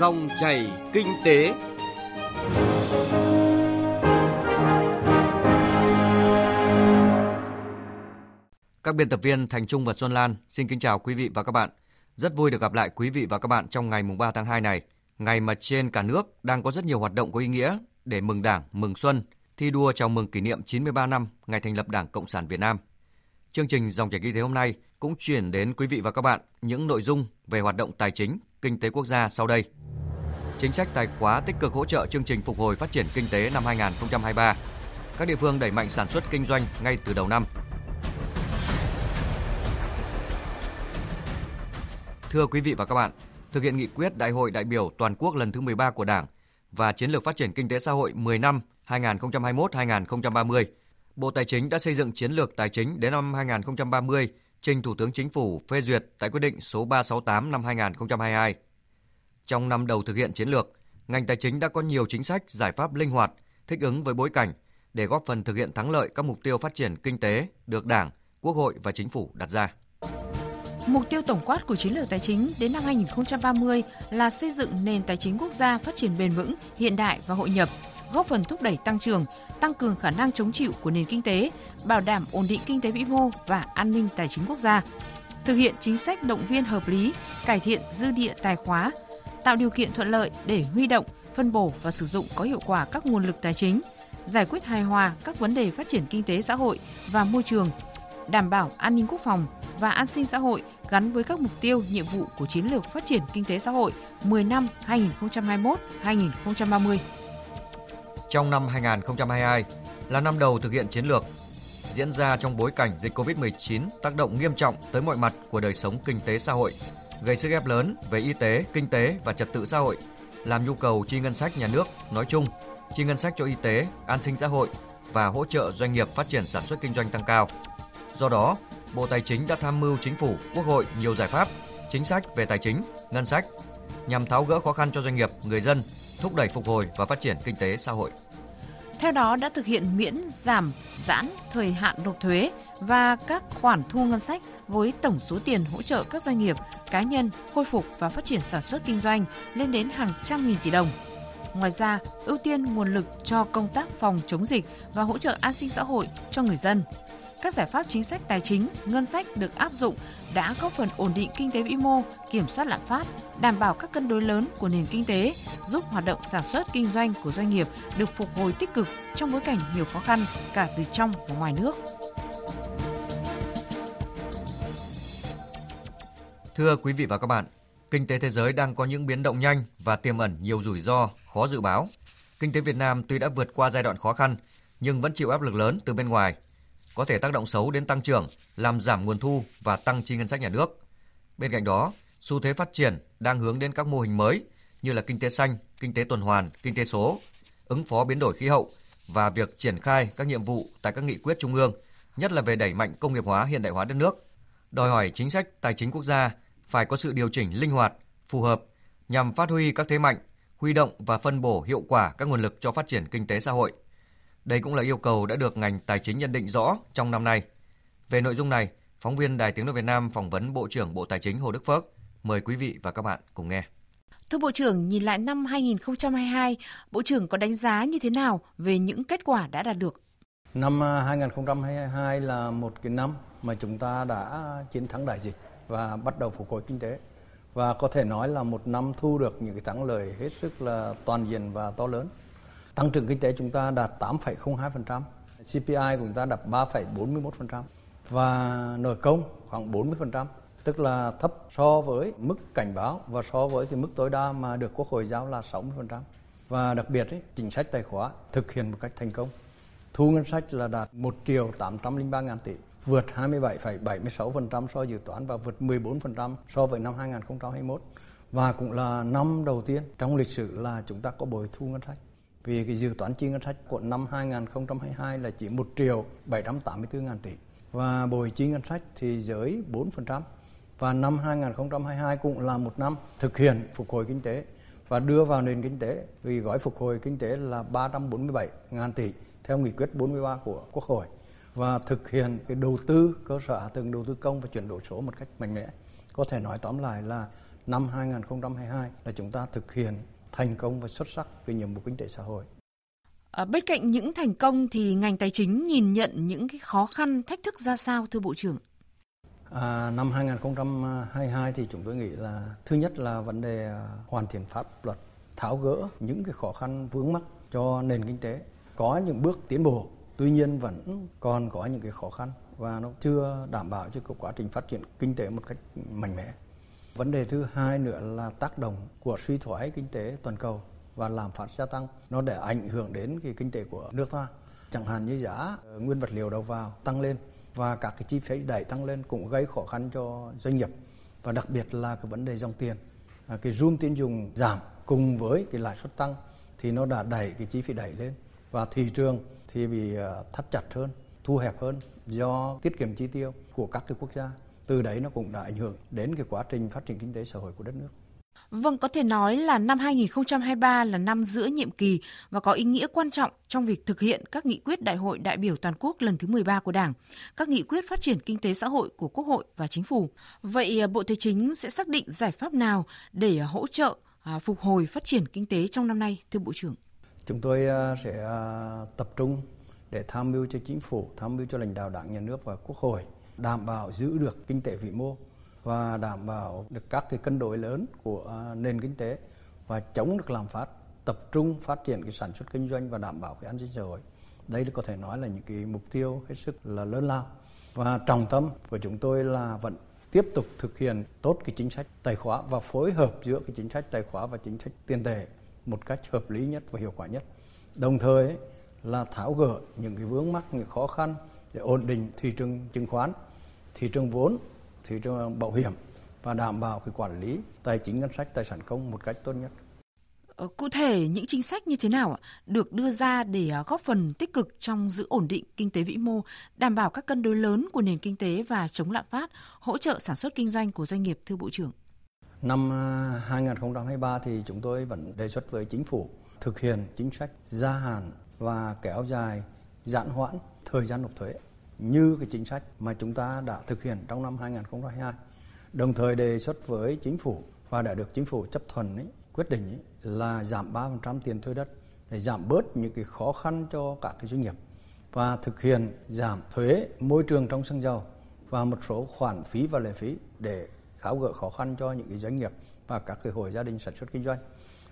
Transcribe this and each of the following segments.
Dòng chảy kinh tế. Các biên tập viên Thành Trung và Xuân Lan xin kính chào quý vị và các bạn. Rất vui được gặp lại quý vị và các bạn trong ngày mùng 3 tháng 2 này, ngày mà trên cả nước đang có rất nhiều hoạt động có ý nghĩa để mừng Đảng, mừng xuân, thi đua chào mừng kỷ niệm 93 năm ngày thành lập Đảng Cộng sản Việt Nam. Chương trình Dòng chảy kinh tế hôm nay cũng chuyển đến quý vị và các bạn những nội dung về hoạt động tài chính, kinh tế quốc gia sau đây. Chính sách tài khóa tích cực hỗ trợ chương trình phục hồi phát triển kinh tế năm 2023. Các địa phương đẩy mạnh sản xuất kinh doanh ngay từ đầu năm. Thưa quý vị và các bạn, thực hiện nghị quyết Đại hội đại biểu toàn quốc lần thứ 13 của Đảng và chiến lược phát triển kinh tế xã hội 10 năm 2021-2030, Bộ Tài chính đã xây dựng chiến lược tài chính đến năm 2030 trình Thủ tướng Chính phủ phê duyệt tại quyết định số 368 năm 2022. Trong năm đầu thực hiện chiến lược, ngành tài chính đã có nhiều chính sách, giải pháp linh hoạt, thích ứng với bối cảnh để góp phần thực hiện thắng lợi các mục tiêu phát triển kinh tế được Đảng, Quốc hội và Chính phủ đặt ra. Mục tiêu tổng quát của chiến lược tài chính đến năm 2030 là xây dựng nền tài chính quốc gia phát triển bền vững, hiện đại và hội nhập, góp phần thúc đẩy tăng trưởng, tăng cường khả năng chống chịu của nền kinh tế, bảo đảm ổn định kinh tế vĩ mô và an ninh tài chính quốc gia. Thực hiện chính sách động viên hợp lý, cải thiện dư địa tài khóa, tạo điều kiện thuận lợi để huy động, phân bổ và sử dụng có hiệu quả các nguồn lực tài chính, giải quyết hài hòa các vấn đề phát triển kinh tế xã hội và môi trường, đảm bảo an ninh quốc phòng và an sinh xã hội gắn với các mục tiêu, nhiệm vụ của chiến lược phát triển kinh tế xã hội 10 năm 2021-2030 trong năm 2022 là năm đầu thực hiện chiến lược, diễn ra trong bối cảnh dịch COVID-19 tác động nghiêm trọng tới mọi mặt của đời sống kinh tế xã hội, gây sức ép lớn về y tế, kinh tế và trật tự xã hội, làm nhu cầu chi ngân sách nhà nước nói chung, chi ngân sách cho y tế, an sinh xã hội và hỗ trợ doanh nghiệp phát triển sản xuất kinh doanh tăng cao. Do đó, Bộ Tài chính đã tham mưu Chính phủ, Quốc hội nhiều giải pháp, chính sách về tài chính, ngân sách nhằm tháo gỡ khó khăn cho doanh nghiệp, người dân thúc đẩy phục hồi và phát triển kinh tế xã hội. Theo đó đã thực hiện miễn giảm giãn thời hạn nộp thuế và các khoản thu ngân sách với tổng số tiền hỗ trợ các doanh nghiệp, cá nhân khôi phục và phát triển sản xuất kinh doanh lên đến hàng trăm nghìn tỷ đồng. Ngoài ra, ưu tiên nguồn lực cho công tác phòng chống dịch và hỗ trợ an sinh xã hội cho người dân các giải pháp chính sách tài chính, ngân sách được áp dụng đã góp phần ổn định kinh tế vĩ mô, kiểm soát lạm phát, đảm bảo các cân đối lớn của nền kinh tế, giúp hoạt động sản xuất kinh doanh của doanh nghiệp được phục hồi tích cực trong bối cảnh nhiều khó khăn cả từ trong và ngoài nước. Thưa quý vị và các bạn, kinh tế thế giới đang có những biến động nhanh và tiềm ẩn nhiều rủi ro khó dự báo. Kinh tế Việt Nam tuy đã vượt qua giai đoạn khó khăn nhưng vẫn chịu áp lực lớn từ bên ngoài có thể tác động xấu đến tăng trưởng, làm giảm nguồn thu và tăng chi ngân sách nhà nước. Bên cạnh đó, xu thế phát triển đang hướng đến các mô hình mới như là kinh tế xanh, kinh tế tuần hoàn, kinh tế số, ứng phó biến đổi khí hậu và việc triển khai các nhiệm vụ tại các nghị quyết trung ương, nhất là về đẩy mạnh công nghiệp hóa hiện đại hóa đất nước, đòi hỏi chính sách tài chính quốc gia phải có sự điều chỉnh linh hoạt, phù hợp nhằm phát huy các thế mạnh, huy động và phân bổ hiệu quả các nguồn lực cho phát triển kinh tế xã hội. Đây cũng là yêu cầu đã được ngành tài chính nhận định rõ trong năm nay. Về nội dung này, phóng viên Đài Tiếng nói Việt Nam phỏng vấn Bộ trưởng Bộ Tài chính Hồ Đức Phước. Mời quý vị và các bạn cùng nghe. Thưa Bộ trưởng, nhìn lại năm 2022, Bộ trưởng có đánh giá như thế nào về những kết quả đã đạt được? Năm 2022 à, là một cái năm mà chúng ta đã chiến thắng đại dịch và bắt đầu phục hồi kinh tế. Và có thể nói là một năm thu được những cái thắng lợi hết sức là toàn diện và to lớn. Tăng trưởng kinh tế chúng ta đạt 8,02%, CPI của chúng ta đạt 3,41% và nợ công khoảng 40%, tức là thấp so với mức cảnh báo và so với thì mức tối đa mà được Quốc hội giao là 60%. Và đặc biệt ấy, chính sách tài khóa thực hiện một cách thành công. Thu ngân sách là đạt 1 triệu 803 ngàn tỷ, vượt 27,76% so với dự toán và vượt 14% so với năm 2021. Và cũng là năm đầu tiên trong lịch sử là chúng ta có bồi thu ngân sách vì cái dự toán chi ngân sách của năm 2022 là chỉ 1 triệu 784 ngàn tỷ. Và bồi chi ngân sách thì dưới 4% và năm 2022 cũng là một năm thực hiện phục hồi kinh tế và đưa vào nền kinh tế. Vì gói phục hồi kinh tế là 347 ngàn tỷ theo nghị quyết 43 của Quốc hội và thực hiện cái đầu tư cơ sở hạ tầng đầu tư công và chuyển đổi số một cách mạnh mẽ. Có thể nói tóm lại là năm 2022 là chúng ta thực hiện thành công và xuất sắc cái nhiệm vụ kinh tế xã hội. À, bên cạnh những thành công thì ngành tài chính nhìn nhận những cái khó khăn, thách thức ra sao thưa Bộ trưởng? À, năm 2022 thì chúng tôi nghĩ là thứ nhất là vấn đề à, hoàn thiện pháp luật, tháo gỡ những cái khó khăn vướng mắc cho nền kinh tế. Có những bước tiến bộ, tuy nhiên vẫn còn có những cái khó khăn và nó chưa đảm bảo cho quá trình phát triển kinh tế một cách mạnh mẽ. Vấn đề thứ hai nữa là tác động của suy thoái kinh tế toàn cầu và làm phát gia tăng. Nó để ảnh hưởng đến cái kinh tế của nước ta. Chẳng hạn như giá ờ, nguyên vật liệu đầu vào tăng lên và các cái chi phí đẩy tăng lên cũng gây khó khăn cho doanh nghiệp. Và đặc biệt là cái vấn đề dòng tiền. À, cái zoom tín dụng giảm cùng với cái lãi suất tăng thì nó đã đẩy cái chi phí đẩy lên. Và thị trường thì bị ờ, thắt chặt hơn thu hẹp hơn do tiết kiệm chi tiêu của các cái quốc gia từ đấy nó cũng đã ảnh hưởng đến cái quá trình phát triển kinh tế xã hội của đất nước Vâng, có thể nói là năm 2023 là năm giữa nhiệm kỳ và có ý nghĩa quan trọng trong việc thực hiện các nghị quyết Đại hội đại biểu toàn quốc lần thứ 13 của Đảng, các nghị quyết phát triển kinh tế xã hội của Quốc hội và Chính phủ. Vậy à, Bộ Tài chính sẽ xác định giải pháp nào để à, hỗ trợ à, phục hồi phát triển kinh tế trong năm nay, thưa Bộ trưởng? Chúng tôi sẽ tập trung để tham mưu cho chính phủ, tham mưu cho lãnh đạo đảng, nhà nước và quốc hội đảm bảo giữ được kinh tế vĩ mô và đảm bảo được các cái cân đối lớn của à, nền kinh tế và chống được lạm phát, tập trung phát triển cái sản xuất kinh doanh và đảm bảo cái an sinh xã hội. Đây có thể nói là những cái mục tiêu hết sức là lớn lao. Và trọng tâm của chúng tôi là vẫn tiếp tục thực hiện tốt cái chính sách tài khóa và phối hợp giữa cái chính sách tài khóa và chính sách tiền tệ một cách hợp lý nhất và hiệu quả nhất. Đồng thời là tháo gỡ những cái vướng mắc, những khó khăn để ổn định thị trường chứng khoán thị trường vốn thị trường bảo hiểm và đảm bảo cái quản lý tài chính ngân sách tài sản công một cách tốt nhất. Ờ, cụ thể những chính sách như thế nào được đưa ra để à, góp phần tích cực trong giữ ổn định kinh tế vĩ mô, đảm bảo các cân đối lớn của nền kinh tế và chống lạm phát, hỗ trợ sản xuất kinh doanh của doanh nghiệp thưa Bộ trưởng? Năm 2023 à, thì chúng tôi vẫn đề xuất với chính phủ thực hiện chính sách gia hạn và kéo dài giãn hoãn thời gian nộp thuế như cái chính sách mà chúng ta đã thực hiện trong năm 2022. Đồng thời đề xuất với chính phủ và đã được chính phủ chấp thuận ấy, quyết định ấy, là giảm 3% tiền thuê đất để giảm bớt những cái khó khăn cho các cái doanh nghiệp và thực hiện giảm thuế môi trường trong xăng dầu và một số khoản phí và lệ phí để tháo gỡ khó khăn cho những cái doanh nghiệp và các cái hội gia đình sản xuất kinh doanh.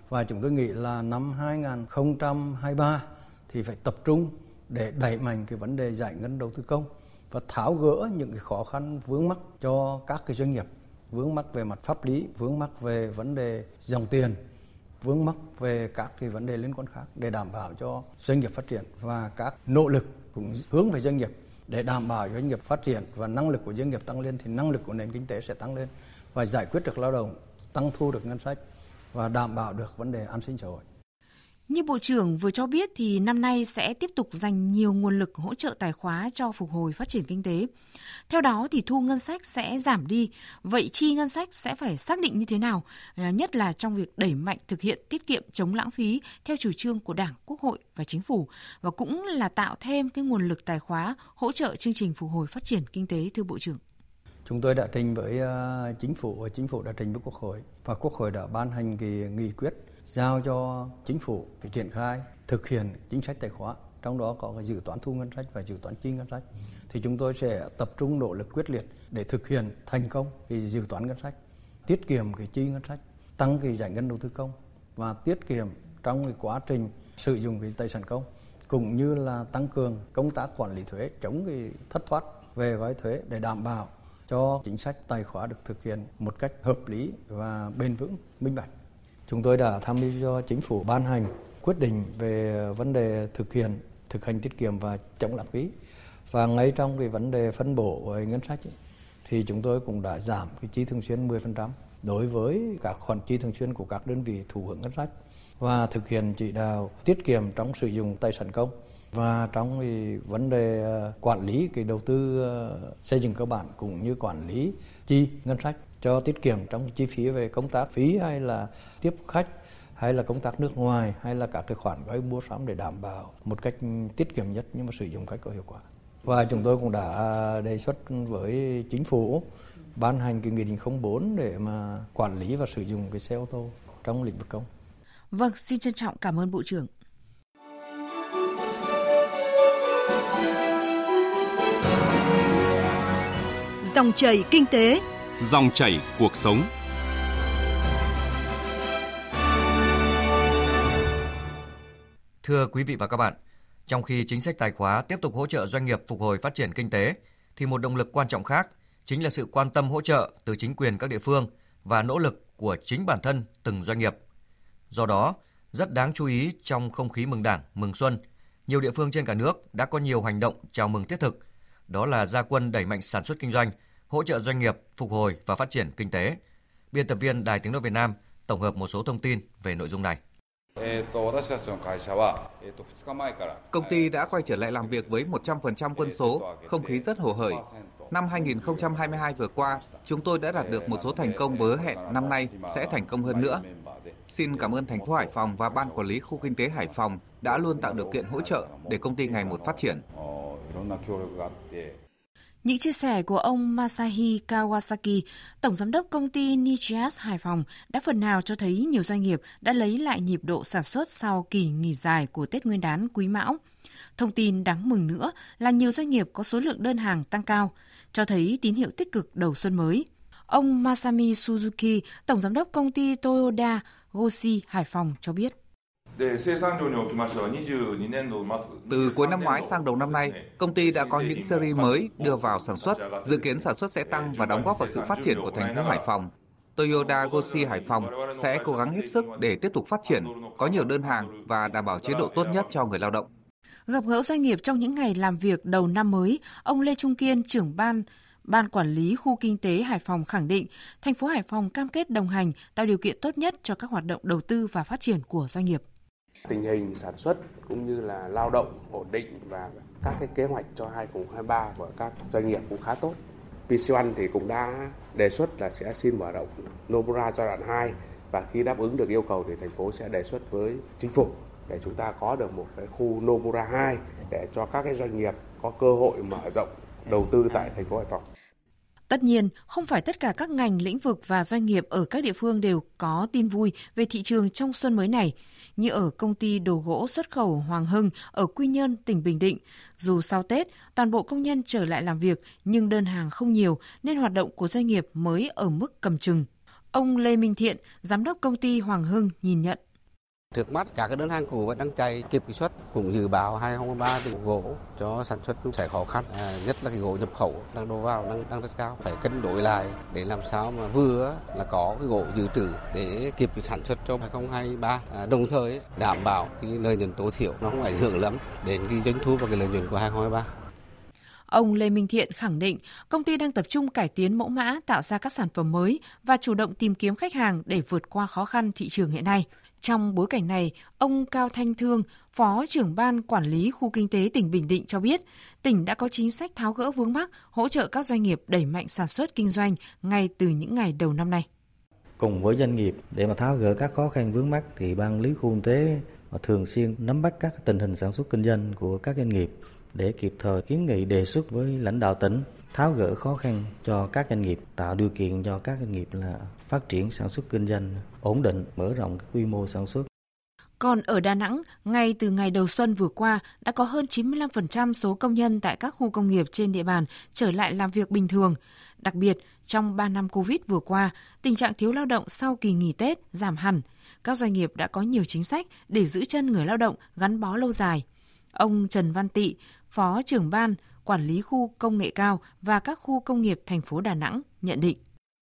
Và chúng tôi nghĩ là năm 2023 thì phải tập trung để đẩy mạnh cái vấn đề giải ngân đầu tư công và tháo gỡ những cái khó khăn vướng mắc cho các cái doanh nghiệp, vướng mắc về mặt pháp lý, vướng mắc về vấn đề dòng tiền, vướng mắc về các cái vấn đề liên quan khác để đảm bảo cho doanh nghiệp phát triển và các nỗ lực cũng hướng về doanh nghiệp. Để đảm bảo doanh nghiệp phát triển và năng lực của doanh nghiệp tăng lên thì năng lực của nền kinh tế sẽ tăng lên và giải quyết được lao động, tăng thu được ngân sách và đảm bảo được vấn đề an sinh xã hội như Bộ trưởng vừa cho biết thì năm nay sẽ tiếp tục dành nhiều nguồn lực hỗ trợ tài khóa cho phục hồi phát triển kinh tế. Theo đó thì thu ngân sách sẽ giảm đi, vậy chi ngân sách sẽ phải xác định như thế nào, à, nhất là trong việc đẩy mạnh thực hiện tiết kiệm chống lãng phí theo chủ trương của Đảng, Quốc hội và Chính phủ và cũng là tạo thêm cái nguồn lực tài khóa hỗ trợ chương trình phục hồi phát triển kinh tế thưa Bộ trưởng. Chúng tôi đã trình với à, chính phủ và chính phủ đã trình với Quốc hội và Quốc hội đã ban hành cái nghị quyết giao cho chính phủ phải triển khai, thực hiện chính sách tài khóa trong đó có cái dự toán thu ngân sách và dự toán chi ngân sách. Thì chúng tôi sẽ tập trung nỗ lực quyết liệt để thực hiện thành công cái dự toán ngân sách, tiết kiệm cái chi ngân sách, tăng cái giải ngân đầu tư công và tiết kiệm trong cái quá trình sử dụng cái tài sản công, cũng như là tăng cường công tác quản lý thuế, chống cái thất thoát về gói thuế để đảm bảo cho chính sách tài khóa được thực hiện một cách hợp lý và bền vững, minh bạch. Chúng tôi đã tham mưu cho chính phủ ban hành quyết định về vấn đề thực hiện thực hành tiết kiệm và chống lãng phí. Và ngay trong cái vấn đề phân bổ ngân sách ấy, thì chúng tôi cũng đã giảm cái chi thường xuyên 10% đối với các khoản chi thường xuyên của các đơn vị thụ hưởng ngân sách và thực hiện chỉ đạo tiết kiệm trong sử dụng tài sản công và trong cái vấn đề ờ, quản lý cái đầu tư ờ, xây dựng cơ bản cũng như quản lý chi ngân sách cho tiết kiệm trong chi phí về công tác phí hay là tiếp khách hay là công tác nước ngoài hay là các cái khoản gói mua sắm để đảm bảo một cách tiết kiệm nhất nhưng mà sử dụng cách có hiệu quả và chúng tôi cũng đã đề xuất với chính phủ ban hành cái nghị định 04 để mà quản lý và sử dụng cái xe ô tô trong lĩnh vực công. Vâng, xin trân trọng cảm ơn Bộ trưởng. Dòng chảy kinh tế, dòng chảy cuộc sống. Thưa quý vị và các bạn, trong khi chính sách tài khóa tiếp tục hỗ trợ doanh nghiệp phục hồi phát triển kinh tế, thì một động lực quan trọng khác chính là sự quan tâm hỗ trợ từ chính quyền các địa phương và nỗ lực của chính bản thân từng doanh nghiệp. Do đó, rất đáng chú ý trong không khí mừng Đảng, mừng Xuân, nhiều địa phương trên cả nước đã có nhiều hành động chào mừng thiết thực. Đó là gia quân đẩy mạnh sản xuất kinh doanh, hỗ trợ doanh nghiệp phục hồi và phát triển kinh tế. Biên tập viên Đài Tiếng nói Việt Nam tổng hợp một số thông tin về nội dung này. Công ty đã quay trở lại làm việc với 100% quân số, không khí rất hồ hởi. Năm 2022 vừa qua, chúng tôi đã đạt được một số thành công với hẹn năm nay sẽ thành công hơn nữa. Xin cảm ơn thành phố Hải Phòng và ban quản lý khu kinh tế Hải Phòng đã luôn tạo điều kiện hỗ trợ để công ty ngày một phát triển. Những chia sẻ của ông Masahi Kawasaki, Tổng Giám đốc công ty Nichias Hải Phòng đã phần nào cho thấy nhiều doanh nghiệp đã lấy lại nhịp độ sản xuất sau kỳ nghỉ dài của Tết Nguyên đán Quý Mão. Thông tin đáng mừng nữa là nhiều doanh nghiệp có số lượng đơn hàng tăng cao, cho thấy tín hiệu tích cực đầu xuân mới. Ông Masami Suzuki, Tổng Giám đốc công ty Toyota Goshi Hải Phòng cho biết. Từ cuối năm ngoái sang đầu năm nay, công ty đã có những series mới đưa vào sản xuất, dự kiến sản xuất sẽ tăng và đóng góp vào sự phát triển của thành phố Hải Phòng. Toyota Goshi Hải Phòng sẽ cố gắng hết sức để tiếp tục phát triển, có nhiều đơn hàng và đảm bảo chế độ tốt nhất cho người lao động. Gặp gỡ doanh nghiệp trong những ngày làm việc đầu năm mới, ông Lê Trung Kiên, trưởng ban Ban quản lý khu kinh tế Hải Phòng khẳng định, thành phố Hải Phòng cam kết đồng hành tạo điều kiện tốt nhất cho các hoạt động đầu tư và phát triển của doanh nghiệp. Tình hình sản xuất cũng như là lao động ổn định và các cái kế hoạch cho 2023 của các doanh nghiệp cũng khá tốt. PC1 thì cũng đã đề xuất là sẽ xin mở rộng Nomura giai đoạn 2 và khi đáp ứng được yêu cầu thì thành phố sẽ đề xuất với chính phủ để chúng ta có được một cái khu Nomura 2 để cho các cái doanh nghiệp có cơ hội mở rộng đầu tư tại thành phố Hải Phòng. Tất nhiên, không phải tất cả các ngành, lĩnh vực và doanh nghiệp ở các địa phương đều có tin vui về thị trường trong xuân mới này. Như ở công ty đồ gỗ xuất khẩu Hoàng Hưng ở Quy Nhơn, tỉnh Bình Định. Dù sau Tết, toàn bộ công nhân trở lại làm việc nhưng đơn hàng không nhiều nên hoạt động của doanh nghiệp mới ở mức cầm chừng. Ông Lê Minh Thiện, giám đốc công ty Hoàng Hưng nhìn nhận. Trước mắt cả cái đơn hàng cũ vẫn đang chạy kịp kỳ xuất cũng dự báo 2023 thì gỗ cho sản xuất cũng sẽ khó khăn à, nhất là cái gỗ nhập khẩu đang đổ vào đang đang rất cao phải cân đối lại để làm sao mà vừa là có cái gỗ dự trữ để kịp sản xuất cho 2023 à, đồng thời đảm bảo cái lợi nhuận tối thiểu nó không ảnh hưởng lắm đến cái doanh thu và cái lợi nhuận của 2023. Ông Lê Minh Thiện khẳng định công ty đang tập trung cải tiến mẫu mã, tạo ra các sản phẩm mới và chủ động tìm kiếm khách hàng để vượt qua khó khăn thị trường hiện nay. Trong bối cảnh này, ông Cao Thanh Thương, Phó trưởng ban quản lý khu kinh tế tỉnh Bình Định cho biết, tỉnh đã có chính sách tháo gỡ vướng mắc, hỗ trợ các doanh nghiệp đẩy mạnh sản xuất kinh doanh ngay từ những ngày đầu năm nay. Cùng với doanh nghiệp để mà tháo gỡ các khó khăn vướng mắc thì ban quản lý khu kinh tế thường xuyên nắm bắt các tình hình sản xuất kinh doanh của các doanh nghiệp để kịp thời kiến nghị đề xuất với lãnh đạo tỉnh tháo gỡ khó khăn cho các doanh nghiệp, tạo điều kiện cho các doanh nghiệp là phát triển sản xuất kinh doanh ổn định, mở rộng cái quy mô sản xuất. Còn ở Đà Nẵng, ngay từ ngày đầu xuân vừa qua, đã có hơn 95% số công nhân tại các khu công nghiệp trên địa bàn trở lại làm việc bình thường. Đặc biệt, trong 3 năm Covid vừa qua, tình trạng thiếu lao động sau kỳ nghỉ Tết giảm hẳn. Các doanh nghiệp đã có nhiều chính sách để giữ chân người lao động gắn bó lâu dài. Ông Trần Văn Tị, Phó trưởng ban quản lý khu công nghệ cao và các khu công nghiệp thành phố Đà Nẵng nhận định.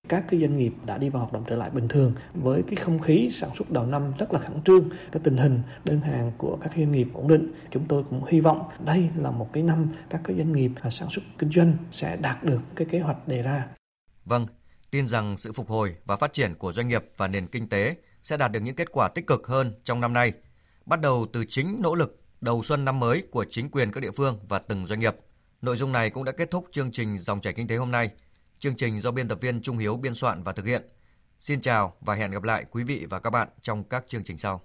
Các cái doanh nghiệp đã đi vào hoạt động trở lại bình thường với cái không khí sản xuất đầu năm rất là khẩn trương cái tình hình đơn hàng của các doanh nghiệp ổn định. Chúng tôi cũng hy vọng đây là một cái năm các cái doanh nghiệp sản xuất kinh doanh sẽ đạt được cái kế hoạch đề ra. Vâng tin rằng sự phục hồi và phát triển của doanh nghiệp và nền kinh tế sẽ đạt được những kết quả tích cực hơn trong năm nay bắt đầu từ chính nỗ lực đầu xuân năm mới của chính quyền các địa phương và từng doanh nghiệp. Nội dung này cũng đã kết thúc chương trình Dòng chảy kinh tế hôm nay. Chương trình do biên tập viên Trung Hiếu biên soạn và thực hiện. Xin chào và hẹn gặp lại quý vị và các bạn trong các chương trình sau.